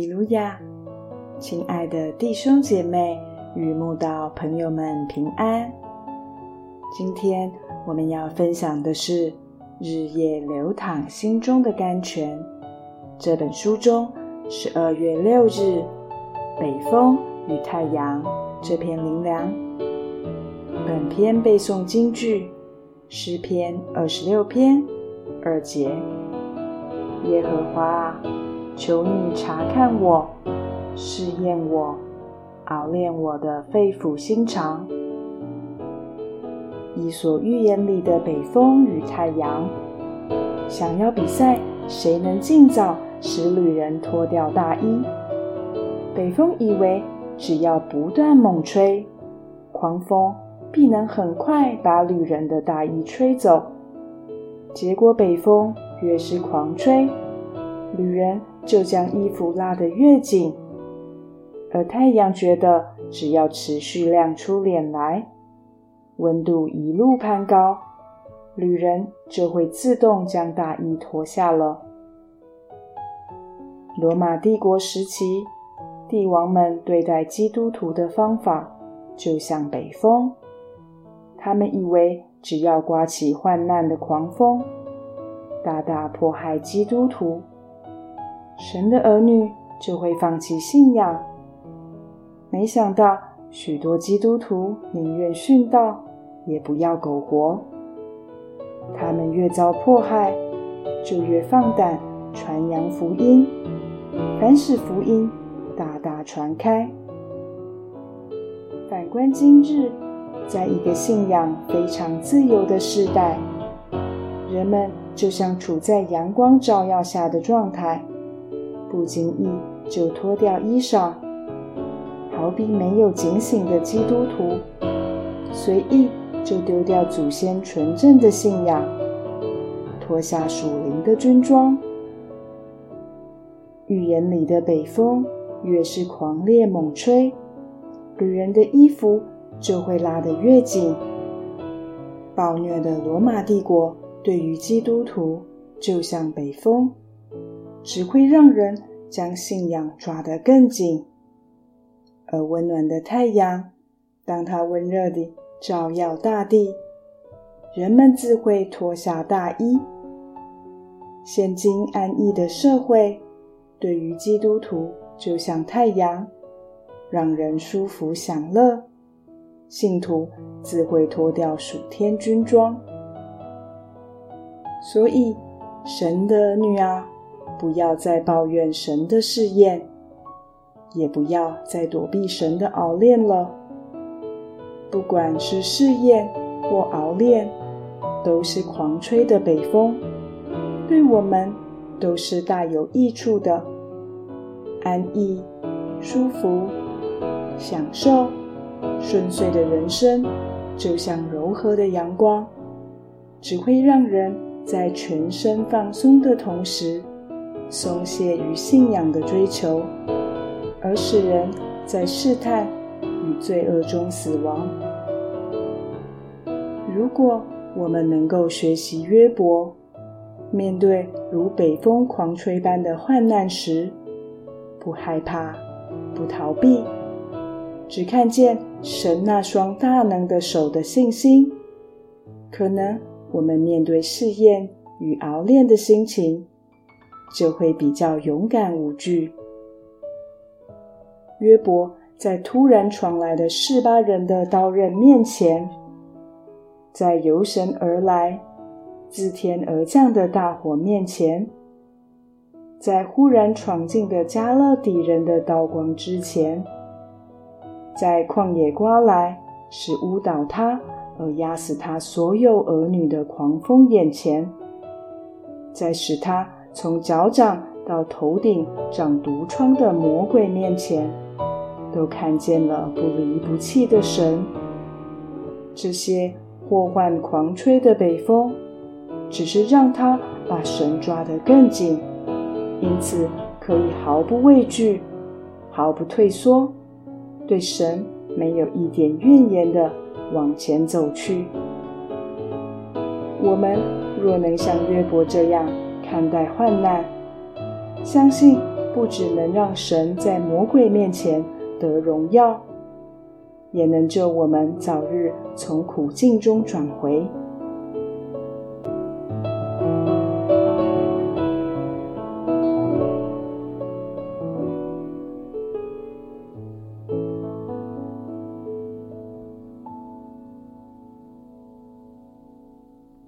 哈利路亚！亲爱的弟兄姐妹与慕道朋友们平安。今天我们要分享的是《日夜流淌心中的甘泉》这本书中十二月六日《北风与太阳》这篇灵粮。本篇背诵京剧诗篇二十六篇二节：耶和华。求你查看我，试验我，熬炼我的肺腑心肠。伊索寓言里的北风与太阳，想要比赛谁能尽早使旅人脱掉大衣。北风以为只要不断猛吹，狂风必能很快把旅人的大衣吹走。结果北风越是狂吹，旅人。就将衣服拉得越紧，而太阳觉得只要持续亮出脸来，温度一路攀高，旅人就会自动将大衣脱下了。罗马帝国时期，帝王们对待基督徒的方法就像北风，他们以为只要刮起患难的狂风，大大迫害基督徒。神的儿女就会放弃信仰。没想到许多基督徒宁愿殉道，也不要苟活。他们越遭迫害，就越放胆传扬福音，凡使福音大大传开。反观今日，在一个信仰非常自由的时代，人们就像处在阳光照耀下的状态。不经意就脱掉衣裳，好比没有警醒的基督徒，随意就丢掉祖先纯正的信仰，脱下属灵的军装。预言里的北风越是狂烈猛吹，女人的衣服就会拉得越紧。暴虐的罗马帝国对于基督徒就像北风。只会让人将信仰抓得更紧，而温暖的太阳，当它温热地照耀大地，人们自会脱下大衣。现今安逸的社会，对于基督徒就像太阳，让人舒服享乐，信徒自会脱掉属天军装。所以，神的女啊！不要再抱怨神的试验，也不要再躲避神的熬炼了。不管是试验或熬炼，都是狂吹的北风，对我们都是大有益处的。安逸、舒服、享受、顺遂的人生，就像柔和的阳光，只会让人在全身放松的同时。松懈于信仰的追求，而使人在试探与罪恶中死亡。如果我们能够学习约伯，面对如北风狂吹般的患难时，不害怕，不逃避，只看见神那双大能的手的信心，可能我们面对试验与熬炼的心情。就会比较勇敢无惧。约伯在突然闯来的示巴人的刀刃面前，在由神而来、自天而降的大火面前，在忽然闯进的加勒底人的刀光之前，在旷野刮来使误导他而压死他所有儿女的狂风眼前，在使他。从脚掌到头顶长毒疮的魔鬼面前，都看见了不离不弃的神。这些祸患狂吹的北风，只是让他把神抓得更紧，因此可以毫不畏惧、毫不退缩，对神没有一点怨言的往前走去。我们若能像约伯这样，看待患难，相信不只能让神在魔鬼面前得荣耀，也能救我们早日从苦境中转回。